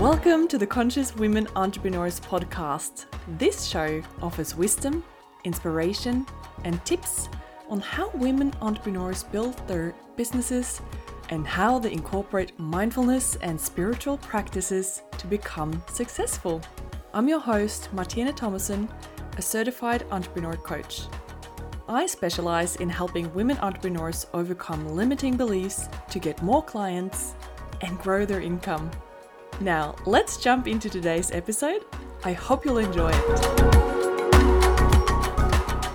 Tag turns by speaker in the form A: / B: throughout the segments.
A: Welcome to the Conscious Women Entrepreneurs podcast. This show offers wisdom, inspiration, and tips on how women entrepreneurs build their businesses and how they incorporate mindfulness and spiritual practices to become successful. I'm your host, Martine Thomassen, a certified entrepreneur coach. I specialize in helping women entrepreneurs overcome limiting beliefs to get more clients and grow their income. Now, let's jump into today's episode. I hope you'll enjoy it.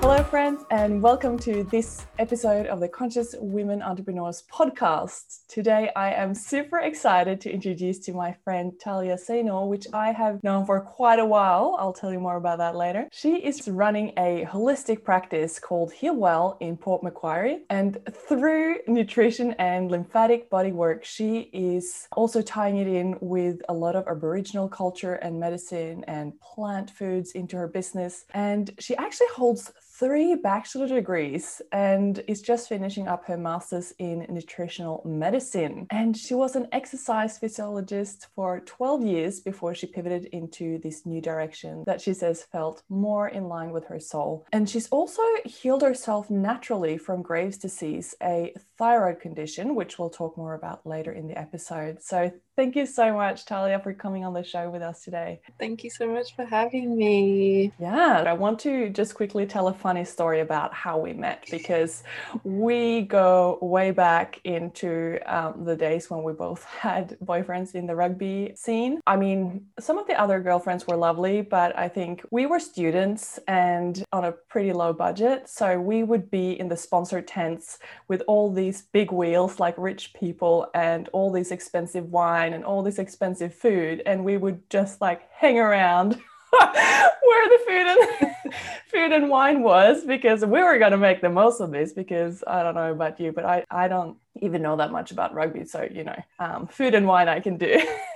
A: Hello, friends, and welcome to this episode of the Conscious Women Entrepreneurs podcast. Today, I am super excited to introduce to my friend Tahlia Seinor, which I have known for quite a while. I'll tell you more about that later. She is running a holistic practice called Heal Well in Port Macquarie, and through nutrition and lymphatic body work, she is also tying it in with a lot of Aboriginal culture and medicine and plant foods into her business. And she actually holds three bachelor degrees and is just finishing up her master's in nutritional medicine. And she was an exercise physiologist for 12 years before she pivoted into this new direction that she says felt more in line with her soul. And she's also healed herself naturally from Graves' disease, a thyroid condition, which we'll talk more about later in the episode. So Thank you so much, Tahlia, for coming on the show with us today.
B: Thank you so much for having me.
A: Yeah, I want to just quickly tell a funny story about how we met because we go way back into um, the days when we both had boyfriends in the rugby scene. I mean, some of the other girlfriends were lovely, but I think we were students and on a pretty low budget. So we would be in the sponsored tents with all these big wheels like rich people and all these expensive wines wine and all this expensive food and we would just like hang around where the food and food and wine was because we were going to make the most of this because i don't know about you but i i don't even know that much about rugby so you know um, food and wine i can do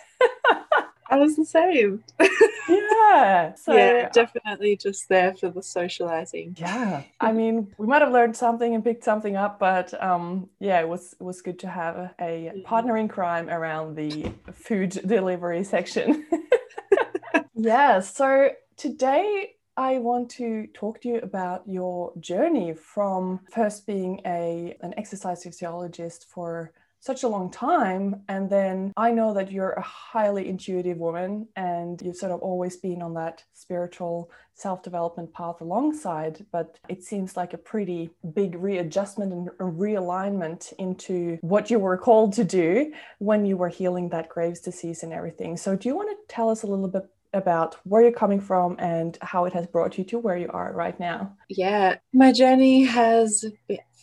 B: I was the same.
A: yeah.
B: So, yeah, definitely just there for the socializing.
A: Yeah. I mean, we might have learned something and picked something up, but um, yeah, it was it was good to have a, mm-hmm. partner in crime around the food delivery section. yeah. So today I want to talk to you about your journey from first being a an exercise physiologist for such a long time. And then I know that you're a highly intuitive woman and you've sort of always been on that spiritual self development path alongside. But it seems like a pretty big readjustment and realignment into what you were called to do when you were healing that Graves' disease and everything. So, do you want to tell us a little bit about where you're coming from and how it has brought you to where you are right now.
B: Yeah, my journey has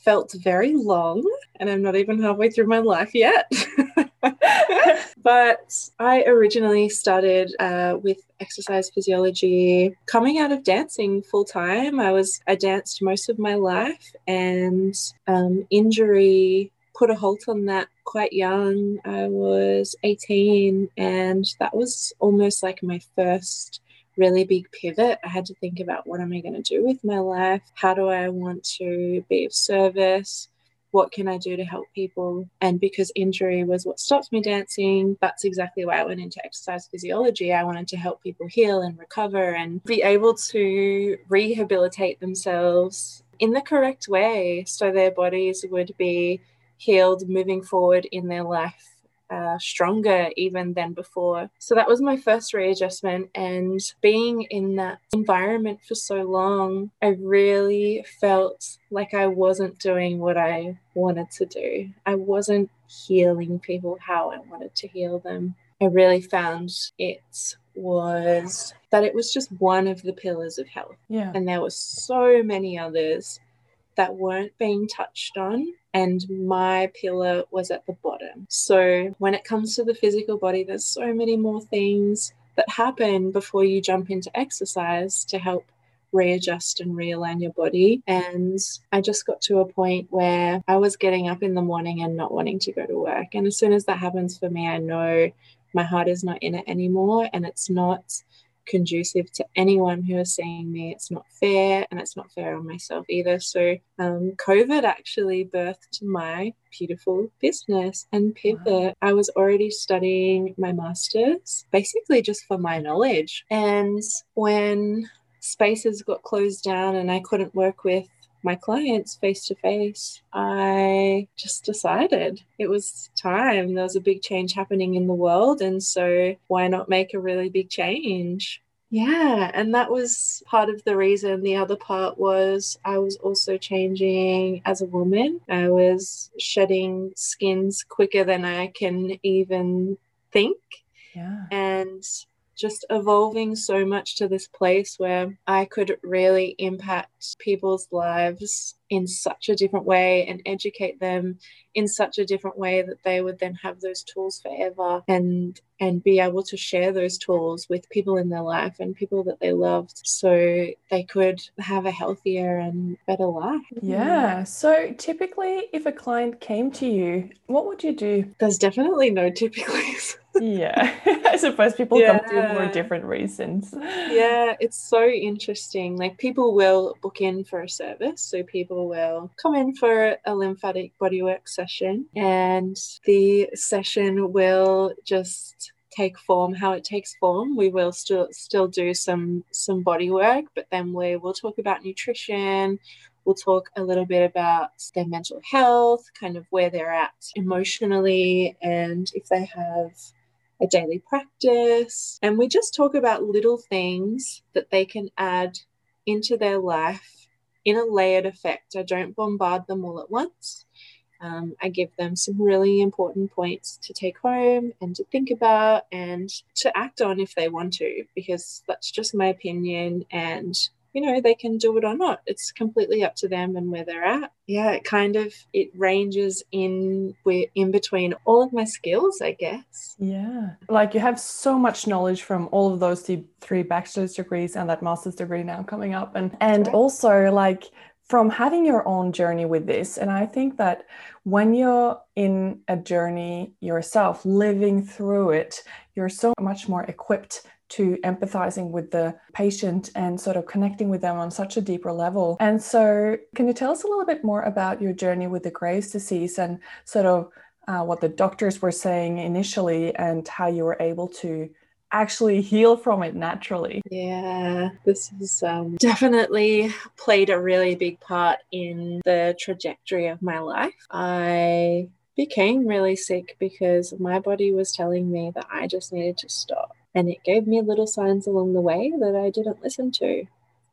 B: felt very long, and I'm not even halfway through my life yet. but I originally started uh, with exercise physiology coming out of dancing full time. I was I danced most of my life, and um, injury put a halt on that quite young. I was 18, and that was almost like my first really big pivot. I had to think about what am I going to do with my life? How do I want to be of service? What can I do to help people? And because injury was what stopped me dancing, that's exactly why I went into exercise physiology. I wanted to help people heal and recover and be able to rehabilitate themselves in the correct way so their bodies would be healed moving forward in their life uh, stronger even than before. So that was my first readjustment. And being in that environment for so long, I really felt like I wasn't doing what I wanted to do. I wasn't healing people how I wanted to heal them. I really found it was that it was just one of the pillars of health.
A: Yeah.
B: And there were so many others that weren't being touched on and my pillar was at the bottom. So when it comes to the physical body, there's so many more things that happen before you jump into exercise to help readjust and realign your body. And I just got to a point where I was getting up in the morning and not wanting to go to work. And as soon as that happens for me, I know my heart is not in it anymore and it's not conducive to anyone who is seeing me. It's not fair, and it's not fair on myself either. So, um, COVID actually birthed my beautiful business and pivot. Wow. I was already studying my master's, basically just for my knowledge. And when spaces got closed down and I couldn't work with my clients face to face, I just decided it was time. There was a big change happening in the world. And so, why not make a really big change? Yeah, and that was part of the reason. The other part was I was also changing as a woman. I was shedding skins quicker than I can even think.
A: Yeah.
B: And just evolving so much to this place where I could really impact people's lives in such a different way and educate them in such a different way that they would then have those tools forever and and be able to share those tools with people in their life and people that they loved so they could have a healthier and better life.
A: Yeah. So typically if a client came to you, what would you do?
B: There's definitely no typically.
A: yeah. I suppose people yeah. come for different reasons.
B: Yeah, it's so interesting. Like people will book in for a service. So people will come in for a lymphatic bodywork session and the session will just take form how it takes form we will still still do some some body work but then we will talk about nutrition we'll talk a little bit about their mental health kind of where they're at emotionally and if they have a daily practice and we just talk about little things that they can add into their life in a layered effect i don't bombard them all at once um, I give them some really important points to take home and to think about and to act on if they want to, because that's just my opinion. And you know they can do it or not it's completely up to them and where they're at yeah it kind of it ranges in we're in between all of my skills i guess
A: yeah like you have so much knowledge from all of those three bachelor's degrees and that master's degree now coming up and and right. also like from having your own journey with this. And I think that when you're in a journey yourself, living through it, you're so much more equipped to empathizing with the patient and sort of connecting with them on such a deeper level. And so, can you tell us a little bit more about your journey with the Graves' disease and sort of uh, what the doctors were saying initially and how you were able to actually heal from it naturally.
B: Yeah, this has um, definitely played a really big part in the trajectory of my life. I became really sick because my body was telling me that I just needed to stop. And it gave me little signs along the way that I didn't listen to.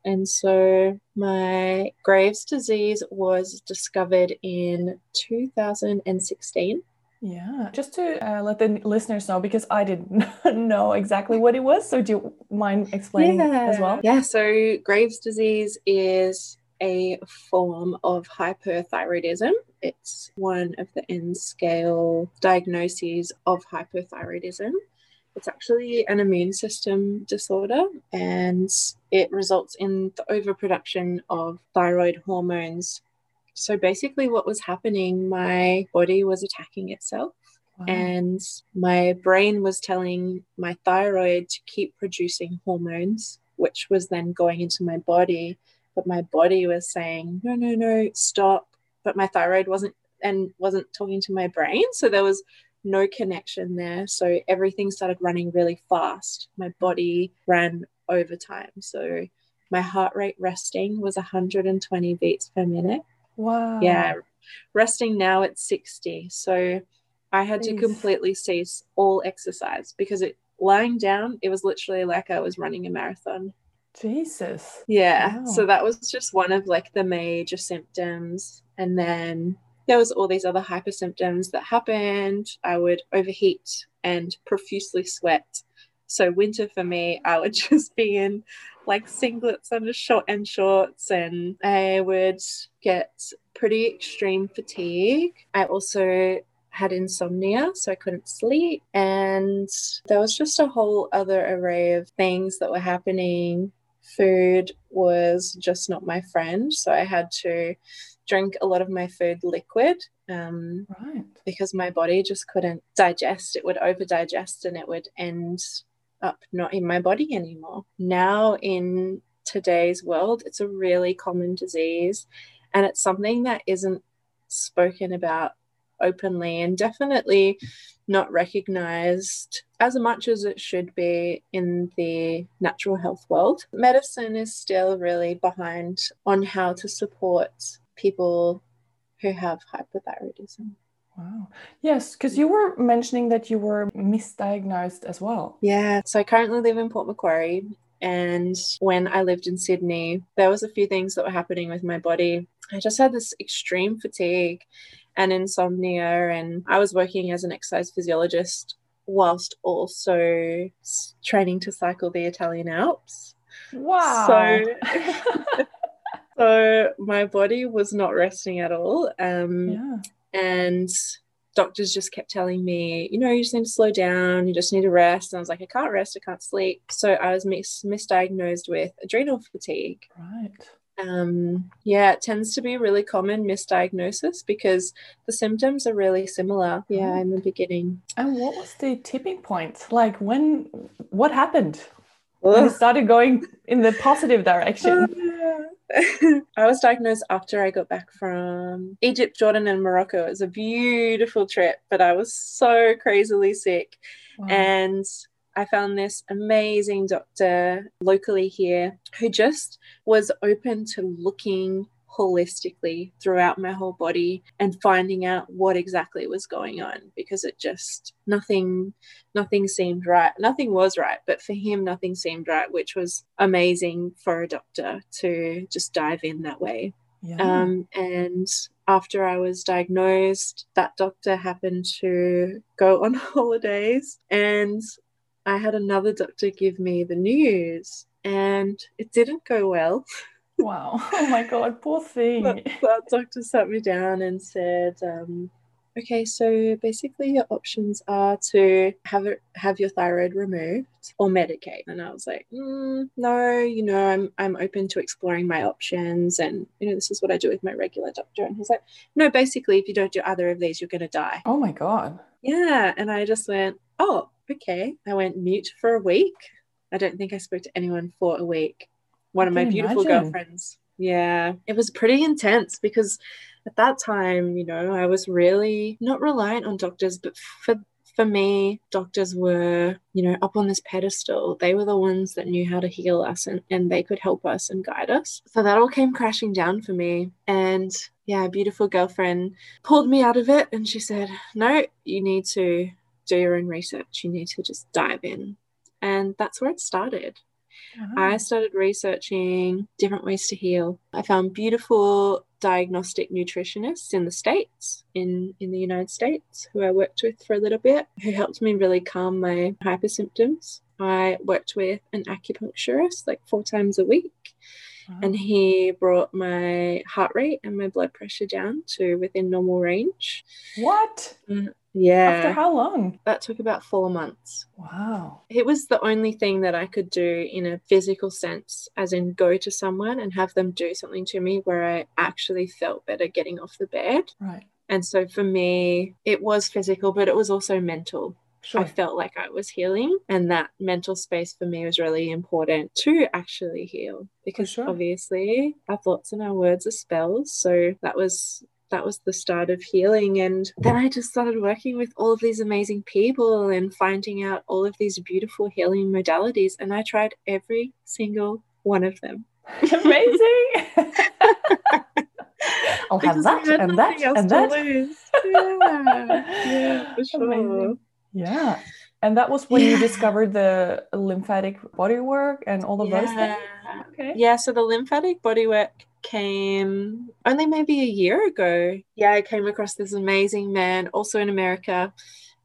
B: And so my Graves' disease was discovered in 2016.
A: Yeah, just to uh, let the listeners know, because I didn't know exactly what it was. So, do you mind explaining
B: yeah.
A: as well?
B: Yeah, so Graves' disease is a form of hyperthyroidism. It's one of the end scale diagnoses of hyperthyroidism. It's actually an immune system disorder and it results in the overproduction of thyroid hormones so basically, what was happening, my body was attacking itself. Wow. And my brain was telling my thyroid to keep producing hormones, which was then going into my body. But my body was saying, no, no, no, stop. But my thyroid wasn't and wasn't talking to my brain. So there was no connection there. So everything started running really fast. My body ran overtime. So my heart rate resting was 120 beats per minute.
A: Wow.
B: Yeah. Resting now at 60. So I had Jeez. to completely cease all exercise because it lying down, it was literally like I was running a marathon.
A: Jesus.
B: Yeah. Wow. So that was just one of like the major symptoms. And then there was all these other hyper symptoms that happened. I would overheat and profusely sweat. So winter for me, I would just be in like singlets under short and shorts, and I would get pretty extreme fatigue. I also had insomnia, so I couldn't sleep. And there was just a whole other array of things that were happening. Food was just not my friend, so I had to drink a lot of my food liquid um,
A: right.
B: because my body just couldn't digest. It would over digest and it would end up not in my body anymore. Now, in today's world, it's a really common disease and it's something that isn't spoken about openly and definitely not recognized as much as it should be in the natural health world. Medicine is still really behind on how to support people who have hypothyroidism.
A: Wow. Yes, because you were mentioning that you were misdiagnosed as well.
B: Yeah. So I currently live in Port Macquarie. And when I lived in Sydney, there was a few things that were happening with my body. I just had this extreme fatigue and insomnia. And I was working as an exercise physiologist whilst also training to cycle the Italian Alps.
A: Wow.
B: So, so my body was not resting at all. Um, yeah. And doctors just kept telling me, you know, you just need to slow down, you just need to rest. And I was like, I can't rest, I can't sleep. So I was mis- misdiagnosed with adrenal fatigue.
A: Right.
B: Um, yeah, it tends to be really common misdiagnosis because the symptoms are really similar. Yeah, in the beginning.
A: And what was the tipping point? Like when, what happened? When it started going in the positive direction.
B: I was diagnosed after I got back from Egypt, Jordan, and Morocco. It was a beautiful trip, but I was so crazily sick. Wow. And I found this amazing doctor locally here who just was open to looking holistically throughout my whole body and finding out what exactly was going on because it just nothing nothing seemed right nothing was right but for him nothing seemed right which was amazing for a doctor to just dive in that way yeah. um, and after I was diagnosed, that doctor happened to go on holidays, and I had another doctor give me the news, and it didn't go well.
A: Wow. Oh my God, poor thing.
B: that, that doctor sat me down and said, um, okay, so basically your options are to have it, have your thyroid removed or medicate. And I was like, mm, no, you know, I'm I'm open to exploring my options, and you know, this is what I do with my regular doctor. And he's like, no, basically, if you don't do either of these, you're gonna die.
A: Oh my god.
B: Yeah, and I just went, oh, okay. I went mute for a week. I don't think I spoke to anyone for a week one of my beautiful imagine. girlfriends. Yeah, it was pretty intense because at that time, you know, I was really not reliant on doctors, but for for me, doctors were, you know, up on this pedestal. They were the ones that knew how to heal us and, and they could help us and guide us. So that all came crashing down for me. And yeah, a beautiful girlfriend pulled me out of it and she said, No, you need to do your own research. You need to just dive in. And that's where it started. Uh-huh. I started researching different ways to heal. I found beautiful diagnostic nutritionists in the States, in, in the United States, who I worked with for a little bit, who helped me really calm my hyper symptoms. I worked with an acupuncturist like four times a week. Wow. And he brought my heart rate and my blood pressure down to within normal range.
A: What?
B: Mm, yeah.
A: After how long?
B: That took about four months.
A: Wow.
B: It was the only thing that I could do in a physical sense, as in go to someone and have them do something to me where I actually felt better getting off the bed.
A: Right.
B: And so for me, it was physical, but it was also mental. Sure. I felt like I was healing, and that mental space for me was really important to actually heal because sure. obviously our thoughts and our words are spells. So that was that was the start of healing. And then I just started working with all of these amazing people and finding out all of these beautiful healing modalities. And I tried every single one of them.
A: Amazing. I'll have that and that and that.
B: yeah, yeah, for sure. Amazing.
A: Yeah. And that was when yeah. you discovered the lymphatic bodywork and all of yeah. those things?
B: Okay. Yeah, so the lymphatic bodywork came only maybe a year ago. Yeah, I came across this amazing man, also in America,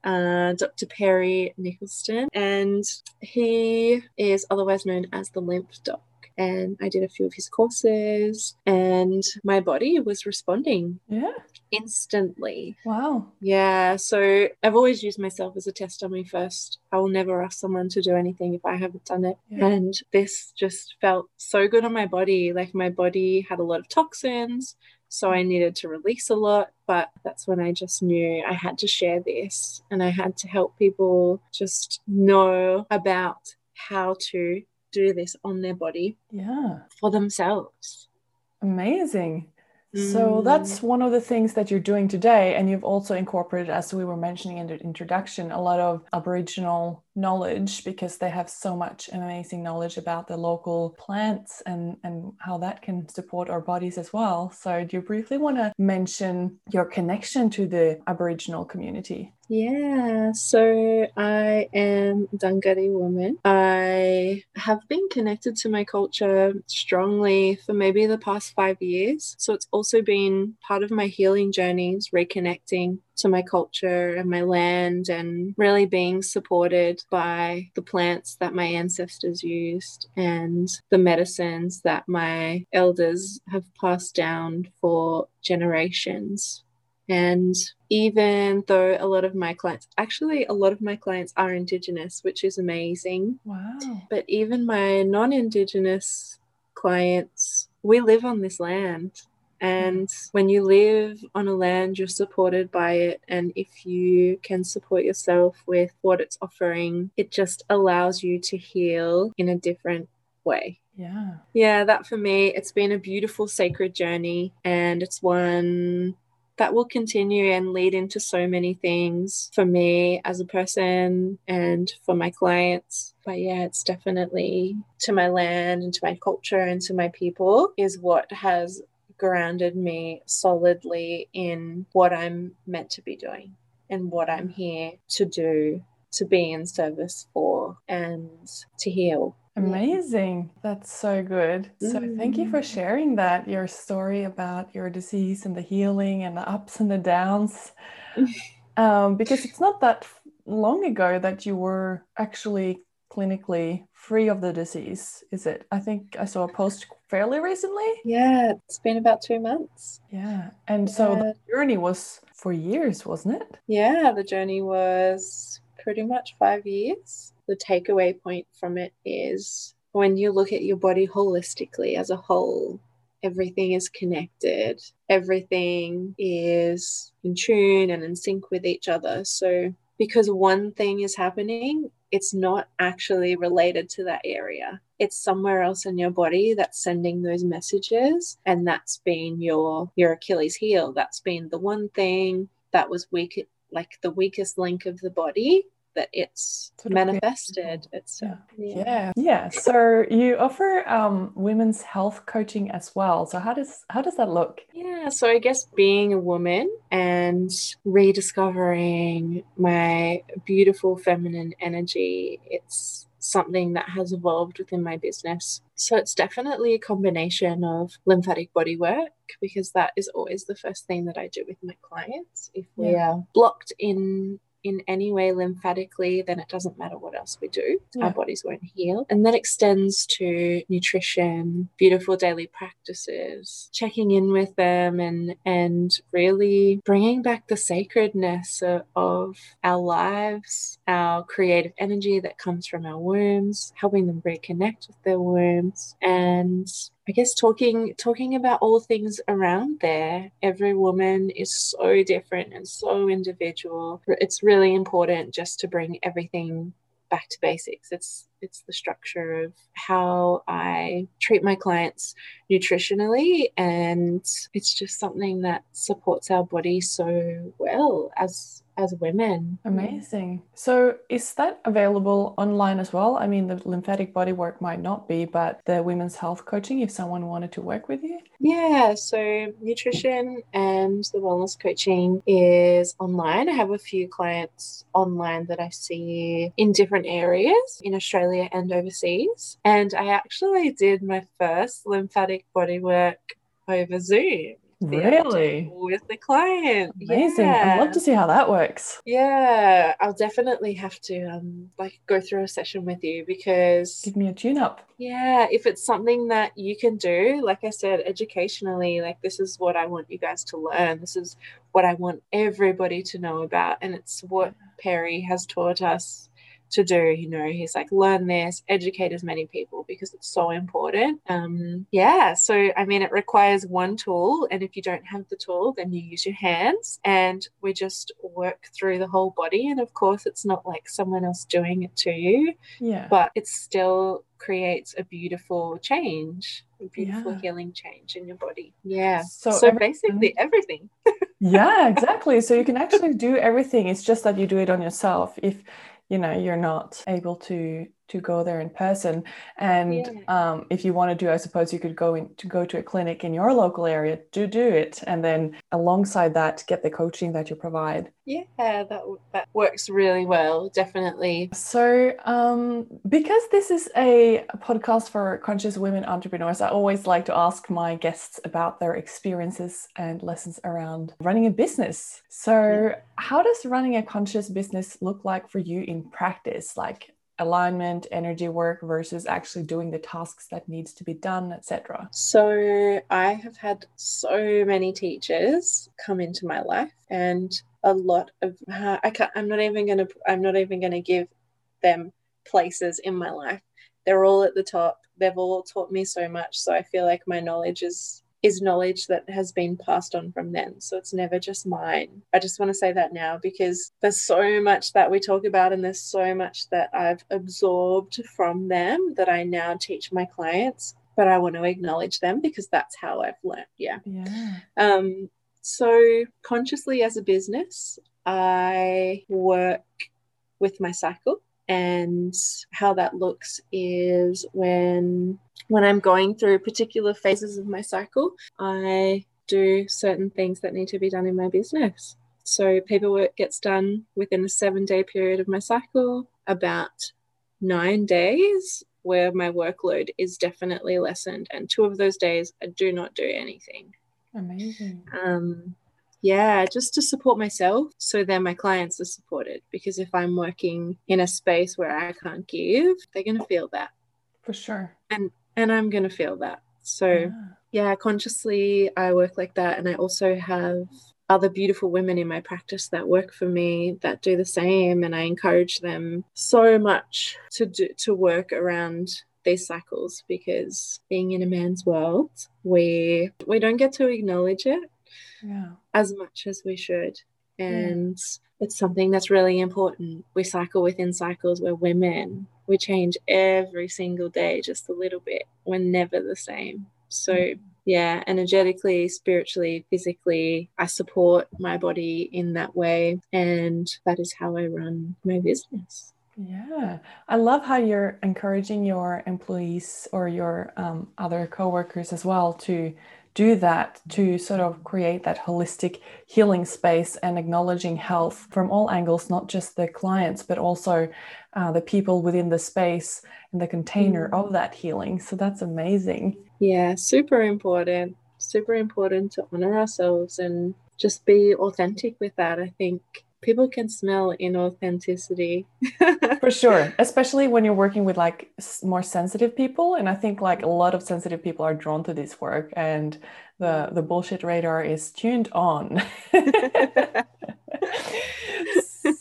B: uh, Dr. Perry Nicholson, and he is otherwise known as the Lymph Doc and I did a few of his courses, and my body was responding.
A: Yeah.
B: Instantly.
A: Wow.
B: Yeah. So I've always used myself as a test dummy first. I will never ask someone to do anything if I haven't done it. Yeah. And this just felt so good on my body. Like my body had a lot of toxins, So I needed to release a lot, but that's when I just knew I had to share this and I had to help people just know about how to do this on their body
A: Yeah.
B: for themselves.
A: Amazing. So mm. that's one of the things that you're doing today. And you've also incorporated, as we were mentioning in the introduction, a lot of Aboriginal knowledge because they have so much amazing knowledge about the local plants and, and how that can support our bodies as well. So, do you briefly want to mention your connection to the Aboriginal community?
B: Yeah, so I am Dungari woman. I have been connected to my culture strongly for maybe the past five years. So it's also been part of my healing journeys, reconnecting to my culture and my land and really being supported by the plants that my ancestors used and the medicines that my elders have passed down for generations. And even though a lot of my clients, actually, a lot of my clients are Indigenous, which is amazing.
A: Wow.
B: But even my non Indigenous clients, we live on this land. And when you live on a land, you're supported by it. And if you can support yourself with what it's offering, it just allows you to heal in a different way.
A: Yeah.
B: Yeah, that for me, it's been a beautiful sacred journey. And it's one that will continue and lead into so many things for me as a person and for my clients. But yeah, it's definitely to my land and to my culture and to my people is what has grounded me solidly in what I'm meant to be doing and what I'm here to do, to be in service for, and to heal.
A: Amazing. That's so good. So, thank you for
B: Mm.
A: sharing that, your story about your disease and the healing and the ups and the downs. Um, because it's not that long ago that you were actually clinically free of the disease, is it? I think I saw a post fairly recently.
B: Yeah, it's been about two months.
A: Yeah. And so the journey was for years, wasn't it?
B: Yeah, the journey was pretty much five years. The takeaway point from it is when you look at your body holistically as a whole, everything is connected, everything is in tune and in sync with each other. So, because one thing is happening, it's not actually related to that area. It's somewhere else in your body that's sending those messages, and that's been your your Achilles heel. That's been the one thing that was weak, like the weakest link of the body that it's
A: Sort of
B: manifested itself.
A: Yeah. Yeah. So you offer um, women's health coaching as well. So how does how does that look?
B: Yeah, so I guess being a woman and rediscovering my beautiful feminine energy, it's something that has evolved within my business. So it's definitely a combination of lymphatic body work because that is always the first thing that I do with my clients. If we
A: Yeah.
B: are blocked in in any way lymphatically, then it doesn't matter what else we do.
A: Yeah.
B: Our bodies won't heal. And that extends to nutrition, beautiful daily practices, checking in with them and and really bringing back the sacredness of, of our lives, our creative energy that comes from our wombs, helping them reconnect with their wombs and I guess talking talking about all things around there. Every woman is so different and so individual. It's really important just to bring everything back to basics. It's it's the structure of how I treat my clients nutritionally and it's just something that supports our body so well as as women.
A: Amazing. So is that available online as well? I mean, the lymphatic body work might not be, but the women's health coaching, if someone wanted to work with you.
B: Yeah, so nutrition and the wellness coaching is online. I have a few clients online that I see in different areas in Australia and overseas. And I actually did my first lymphatic body work over Zoom. The other day
A: Really?
B: With the client.
A: Amazing. I'd love to see how that works.
B: Yeah, I'll definitely have to um like go through a session with you because
A: Give me a tune up.
B: yeah, if it's something that you can do, like I said, educationally, like this is what I want you guys to learn. This is what I want everybody to know about. And it's what Perry has taught us to do you know he's like learn this educate as many people because it's so important. Um yeah so i mean it requires one tool and if you don't have the tool then you use your hands and we just work through the whole body and of course it's not like someone else doing it to you
A: yeah.
B: but it still creates a beautiful change a beautiful
A: Yeah.
B: healing change in your body. Yeah.
A: So
B: so, basically everything.
A: Yeah exactly. So you can actually do everything. It's just that you do it on yourself. If you know you're not able to to go there in person. And
B: Yeah.
A: um, if you want to do i suppose you could go in to go to a clinic in your local area to do it and then alongside that get the coaching that you provide.
B: Yeah that, that works really well definitely.
A: So um, because this is a podcast for conscious women entrepreneurs i always like to ask my guests about their experiences and lessons around running a business. So how does running a conscious business look like for you in practice? Like alignment energy work versus actually doing the tasks that needs to be done etc
B: So I have had so many teachers come into my life, and a lot of uh, I can't. I'm not even gonna. I'm not even gonna give them places in my life. They're all at the top. They've all taught me so much. So I feel like my knowledge is is knowledge that has been passed on from them. So it's never just mine. I just want to say that now because there's so much that we talk about and there's so much that I've absorbed from them that I now teach my clients but I want to acknowledge them because that's how I've learned. Yeah.
A: yeah
B: Um, so consciously as a business, I work with my cycle and how that looks is when when I'm going through particular phases of my cycle, I do certain things that need to be done in my business. So paperwork gets done within a 7-day period of my cycle, about 9 days where my workload is definitely lessened and two of those days I do not do anything
A: amazing
B: um, yeah, just to support myself so then my clients are supported. Because if I'm working in a space where I can't give, they're going to feel that.
A: for sure
B: And and I'm going to feel that. So,
A: yeah.
B: yeah, consciously I work like that. And I also have other beautiful women in my practice that work for me that do the same. And I encourage them so much to do, to work around these cycles because being in a man's world, we we don't get to acknowledge it
A: yeah
B: as much as we should. And it's something that's really important. We cycle within cycles. We're women. We change every single day just a little bit. We're never the same. So, yeah, energetically, spiritually, physically, I support my body in that way. And that is how I run my business.
A: Yeah, I love how you're encouraging your employees or your um, other coworkers as well to do that, to sort of create that holistic healing space and acknowledging health from all angles, not just the clients, but also uh, the people within the space and the container
B: Mm.
A: of that healing. So that's amazing.
B: Yeah, super important. Super important to honor ourselves and just be authentic with that. I think people can smell inauthenticity.
A: For sure, especially when you're working with like more sensitive people, and I think like a lot of sensitive people are drawn to this work, and the the bullshit radar is tuned on.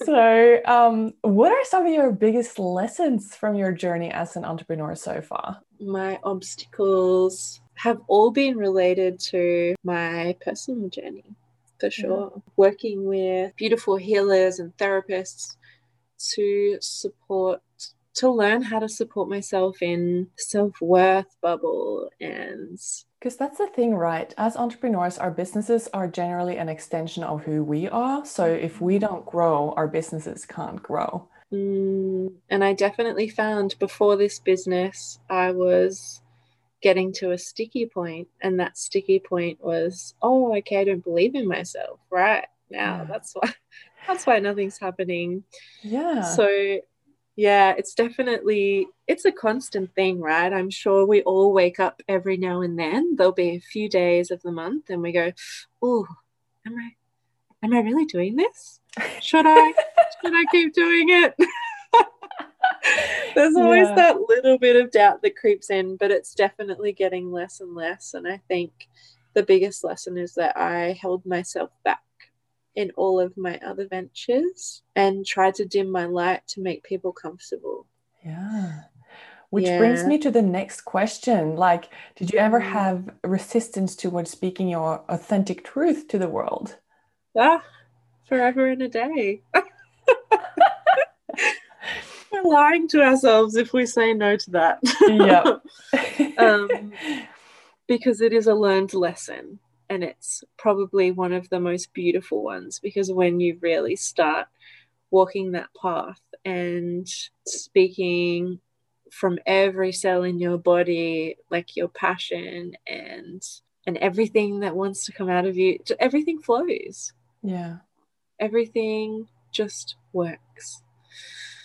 A: so, um, what are some of your biggest lessons from your journey as an entrepreneur so far?
B: my obstacles have all been related to my personal journey, for sure. Working with beautiful healers and therapists to support, to learn how to support myself in self worth bubble and
A: Because that's the thing, right? As entrepreneurs, our businesses are generally an extension of who we are. So if we don't grow, our businesses can't grow.
B: Mm, and I definitely found before this business, I was getting to a sticky point, and that sticky point was, oh, okay, I don't believe in myself, right now.
A: Yeah.
B: That's why, that's why nothing's happening.
A: Yeah.
B: So, yeah, it's definitely it's a constant thing, right? I'm sure we all wake up every now and then. There'll be a few days of the month, and we go, oh, am I, am I really doing this? Should I? should I keep doing it? There's always
A: Yeah.
B: that little bit of doubt that creeps in, but it's definitely getting less and less. And I think the biggest lesson is that I held myself back in all of my other ventures and tried to dim my light to make people comfortable.
A: Yeah. Which yeah. brings me to the next question. Like, did you ever mm. have resistance towards speaking your authentic truth to the world?
B: Ah, forever and a day. Lying to ourselves if we say no to that.
A: Yeah.
B: um, because it is a learned lesson and it's probably one of the most beautiful ones because when you really start walking that path and speaking from every cell in your body like your passion and and everything that wants to come out of you everything flows
A: yeah everything
B: just works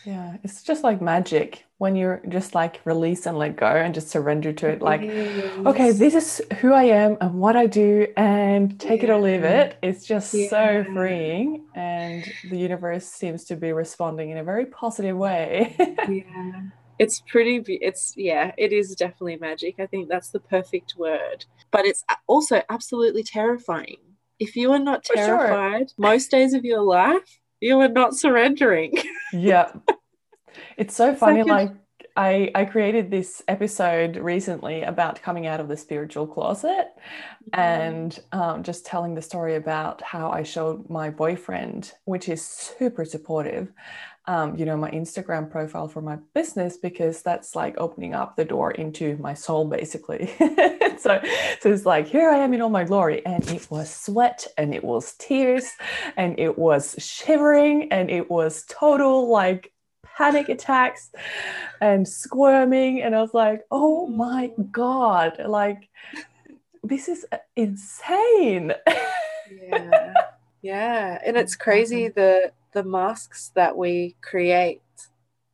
A: yeah, it's just like magic when you're just like release and let go and just surrender to it. Like, yes. okay, this is who I am and what I do, and take yeah. it or leave it. It's just yeah. so freeing, and the universe seems to be responding in a very positive way.
B: yeah, it's pretty. It's yeah, it is definitely magic. I think that's the perfect word, but it's also absolutely terrifying. If you are not terrified sure. most days of your life, you are not surrendering.
A: yeah. It's so funny. Like, I, I created this episode recently about coming out of the spiritual closet mm-hmm. and um, just telling the story about how I showed my boyfriend, which is super supportive, um, you know, my Instagram profile for my business because that's like opening up the door into my soul, basically. so, so it's like, here I am in all my glory. And it was sweat and it was tears and it was shivering and it was total like panic attacks and squirming. And I was like, oh mm. my God, like, this is uh, insane.
B: yeah. Yeah. And it's crazy the the masks that we create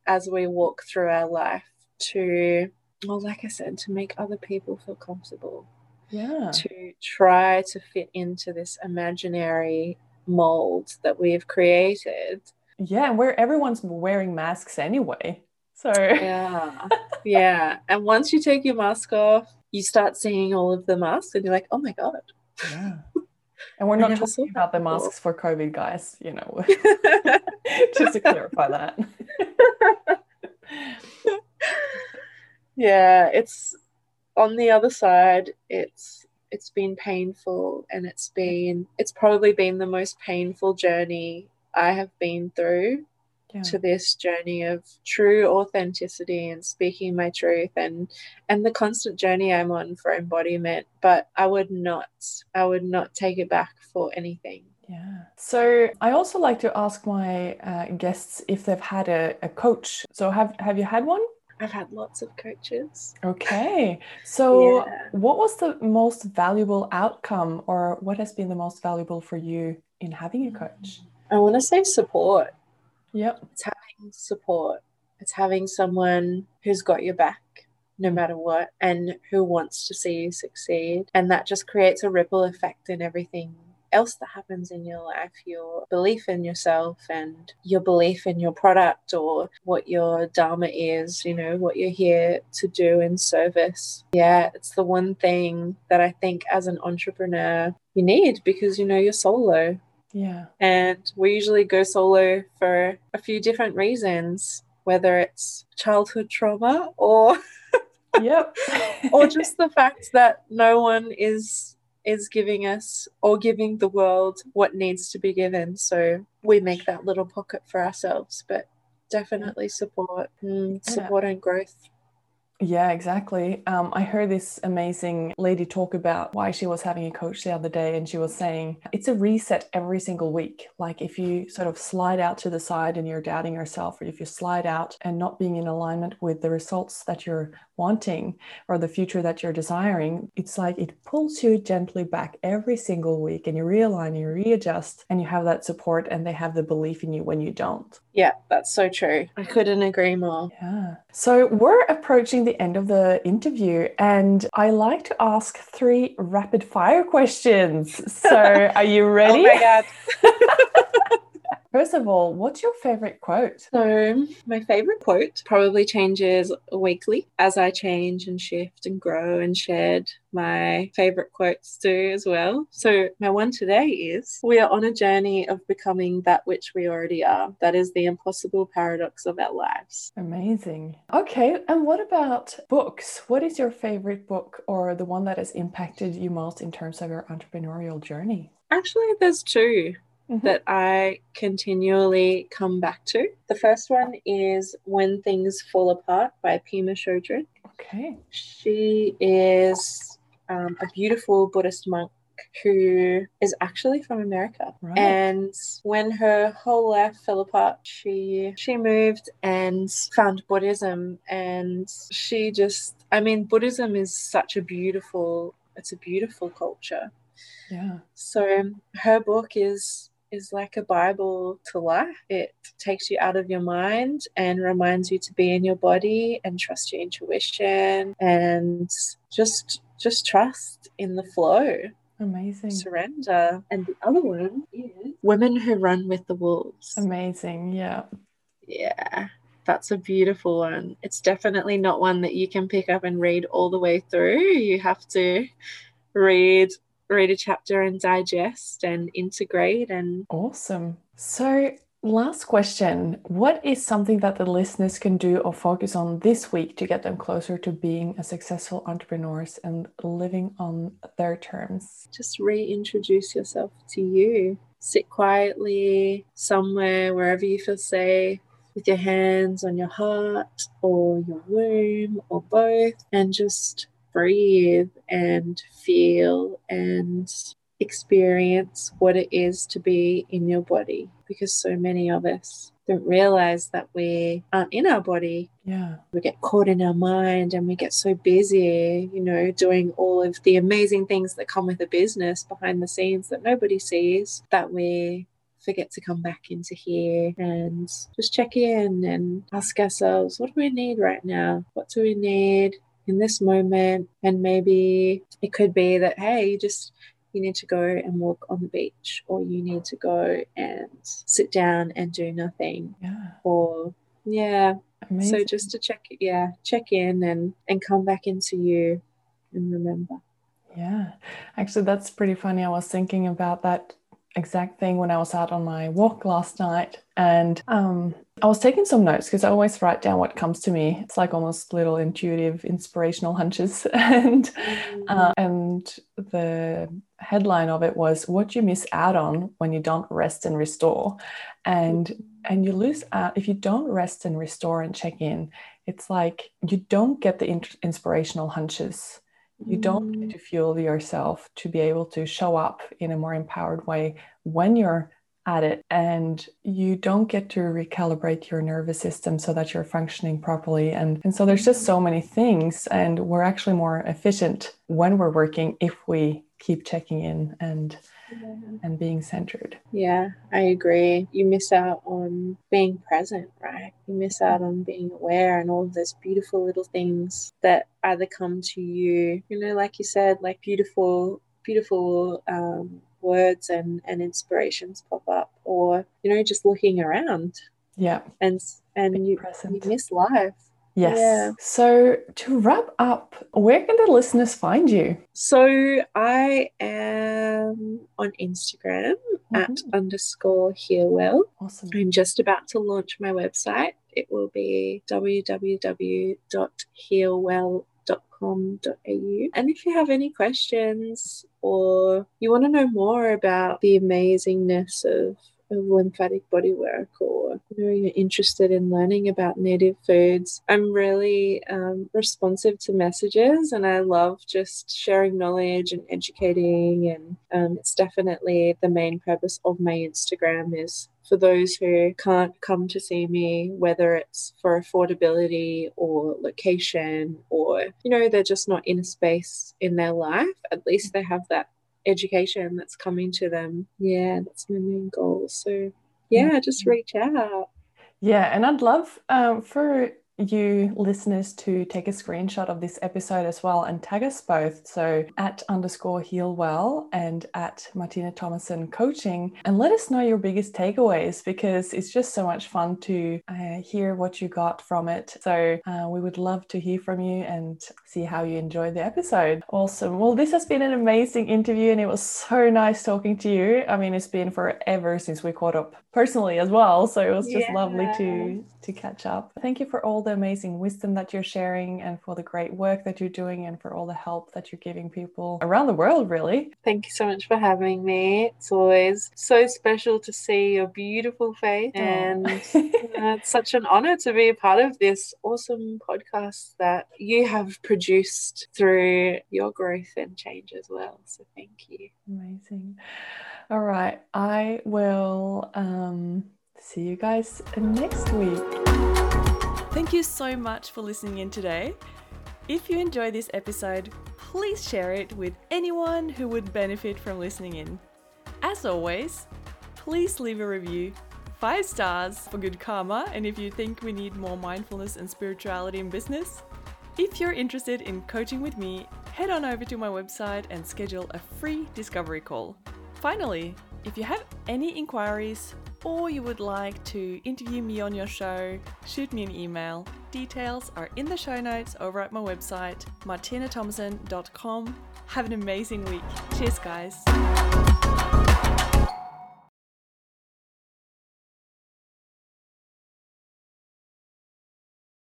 B: as we walk through our life to well, like I said, to make other people feel comfortable.
A: Yeah.
B: To try to fit into this imaginary mold that we've created.
A: Yeah, and where everyone's wearing masks anyway. So
B: Yeah. yeah. And once you take your mask off, you start seeing all of the masks and you're like, oh my God.
A: Yeah. And we're not talking about the masks for COVID, guys, you know, just to clarify that.
B: yeah, it's on the other side, it's it's been painful and it's been it's probably been the most painful journey I have been through yeah. to this journey of true authenticity and speaking my truth and and the constant journey I'm on for embodiment but I would not I would not take it back for anything
A: yeah. So I also like to ask my uh, guests if they've had a, a coach. So have have you had one?
B: I've had lots of coaches.
A: Okay. So yeah. what was the most valuable outcome or what has been the most valuable for you in having a coach?
B: I want to say support.
A: Yep.
B: It's having support. It's having someone who's got your back no matter what and who wants to see you succeed. And that just creates a ripple effect in everything else that happens in your life your belief in yourself and your belief in your product or what your dharma is you know what you're here to do in service yeah it's the one thing that i think as an entrepreneur you need because you know you're solo
A: yeah.
B: And we usually go solo for a few different reasons, whether it's childhood trauma or
A: yep.
B: or just the fact that no one is is giving us or giving the world what needs to be given. So we make that little pocket for ourselves, but definitely support mm, support yeah. and growth.
A: Yeah, exactly. Um, I heard this amazing lady talk about why she was having a coach the other day, and she was saying it's a reset every single week. Like if you sort of slide out to the side and you're doubting yourself, or if you slide out and not being in alignment with the results that you're wanting or the future that you're desiring, it's like it pulls you gently back every single week and you realign, you readjust, and you have that support and they have the belief in you when you don't.
B: Yeah, that's so true. I couldn't agree more.
A: Yeah. So we're approaching the end of the interview and I like to ask three rapid fire questions. So are you ready?
B: oh my God.
A: First of all, what's your favorite quote?
B: So, my favorite quote probably changes weekly as I change and shift and grow and shed my favorite quotes do as well. So my one today is we are on a journey of becoming that which we already are. That is the impossible paradox of our lives.
A: Amazing. Okay, and what about books? What is your favorite book or the one that has impacted you most in terms of your entrepreneurial journey?
B: Actually, there's 2 mm-hmm. that I continually come back to. The first one is When Things Fall Apart by Pema Chodron.
A: Okay.
B: She is um, a beautiful Buddhist monk who is actually from America. Right. And when her whole life fell apart, she she moved and found Buddhism and she just I mean Buddhism is such a beautiful it's a beautiful culture.
A: Yeah.
B: So her book is is like a Bible to life. It takes you out of your mind and reminds you to be in your body and trust your intuition and just just trust in the flow.
A: Amazing.
B: Surrender. And the other one is Women Who Run with the Wolves.
A: Amazing. Yeah.
B: Yeah. That's a beautiful one. It's definitely not one that you can pick up and read all the way through. You have to read read a chapter and digest and integrate and
A: awesome. So last question. What is something that the listeners can do or focus on this week to get them closer to being a successful entrepreneurs and living on their terms?
B: Just reintroduce yourself to you. Sit quietly somewhere wherever you feel safe with your hands on your heart or your womb or both and just breathe and feel and experience what it is to be in your body because so many of us don't realize that we aren't in our body.
A: Yeah.
B: We get caught in our mind and we get so busy, you know, doing all of the amazing things that come with a business behind the scenes that nobody sees that we forget to come back into here and just check in and ask ourselves, what do we need right now? What do we need? In this moment. And maybe it could be that, hey, you just you need to go and walk on the beach, or you need to go and sit down and do nothing.
A: Yeah.
B: Or yeah. Amazing. So just to check, yeah, check in and and come back into you and remember.
A: Yeah, actually, that's pretty funny. I was thinking about that exact thing when I was out on my walk last night. And um, I was taking some notes because I always write down what comes to me. It's like almost little intuitive, inspirational hunches. and uh, and the headline of it was "What you miss out on when you don't rest and restore," and and you lose out if you don't rest and restore and check in. It's like you don't get the in- inspirational hunches you don't mm. to fuel yourself to be able to show up in a more empowered way when you're at it and you don't get to recalibrate your nervous system so that you're functioning properly and, and so there's just so many things and we're actually more efficient when we're working if we keep checking in and yeah. and being centered.
B: Yeah, I agree. You miss out on being present, right? You miss out on being aware and all of those beautiful little things that either come to you, you know, like you said, like beautiful, beautiful um, words and, and inspirations pop up, or, you know, just looking around.
A: Yeah.
B: And and you, you miss life
A: Yes. Yeah. So to wrap up, where can the listeners find you?
B: So I am on Instagram mm-hmm. at underscore healwell.
A: Awesome.
B: I'm just about to launch my website. It will be www.healwell.com.au. And if you have any questions or you want to know more about the amazingness of of lymphatic bodywork or you know you're interested in learning about native foods i'm really um, responsive to messages and i love just sharing knowledge and educating and um, it's definitely the main purpose of my instagram is for those who can't come to see me, whether it's for affordability or location, or you know, they're just not in a space in their life, at least they have that education that's coming to them. Yeah, that's my main goal. So yeah, just reach out.
A: Yeah, and I'd love um, for you listeners to take a screenshot of this episode as well and tag us both. So at underscore heal well and at Martine Thomassen coaching and let us know your biggest takeaways because it's just so much fun to uh, hear what you got from it. So uh, we would love to hear from you and see how you enjoyed the episode. Awesome. Well, this has been an amazing interview and it was so nice talking to you. I mean, it's been forever since we caught up personally as well. So it was just yeah. lovely to to catch up. Thank you for all the amazing wisdom that you're sharing and for the great work that you're doing and for all the help that you're giving people around the world, really.
B: Thank you so much for having me. It's always so special to see your beautiful face. And it's such an honor to be a part of this awesome podcast that you have produced through your growth and change as well. So thank you.
A: Amazing. All right. I will um, see you guys next week. Thank you so much for listening in today. If you enjoyed this episode, please share it with anyone who would benefit from listening in. As always, please leave a review. Five stars for good karma, and if you think we need more mindfulness and spirituality in business. If you're interested in coaching with me, head on over to my website and schedule a free discovery call. Finally, if you have any inquiries or you would like to interview me on your show, shoot me an email. Details are in the show notes over at my website, martinethomassen.com. Have an amazing week. Cheers, guys.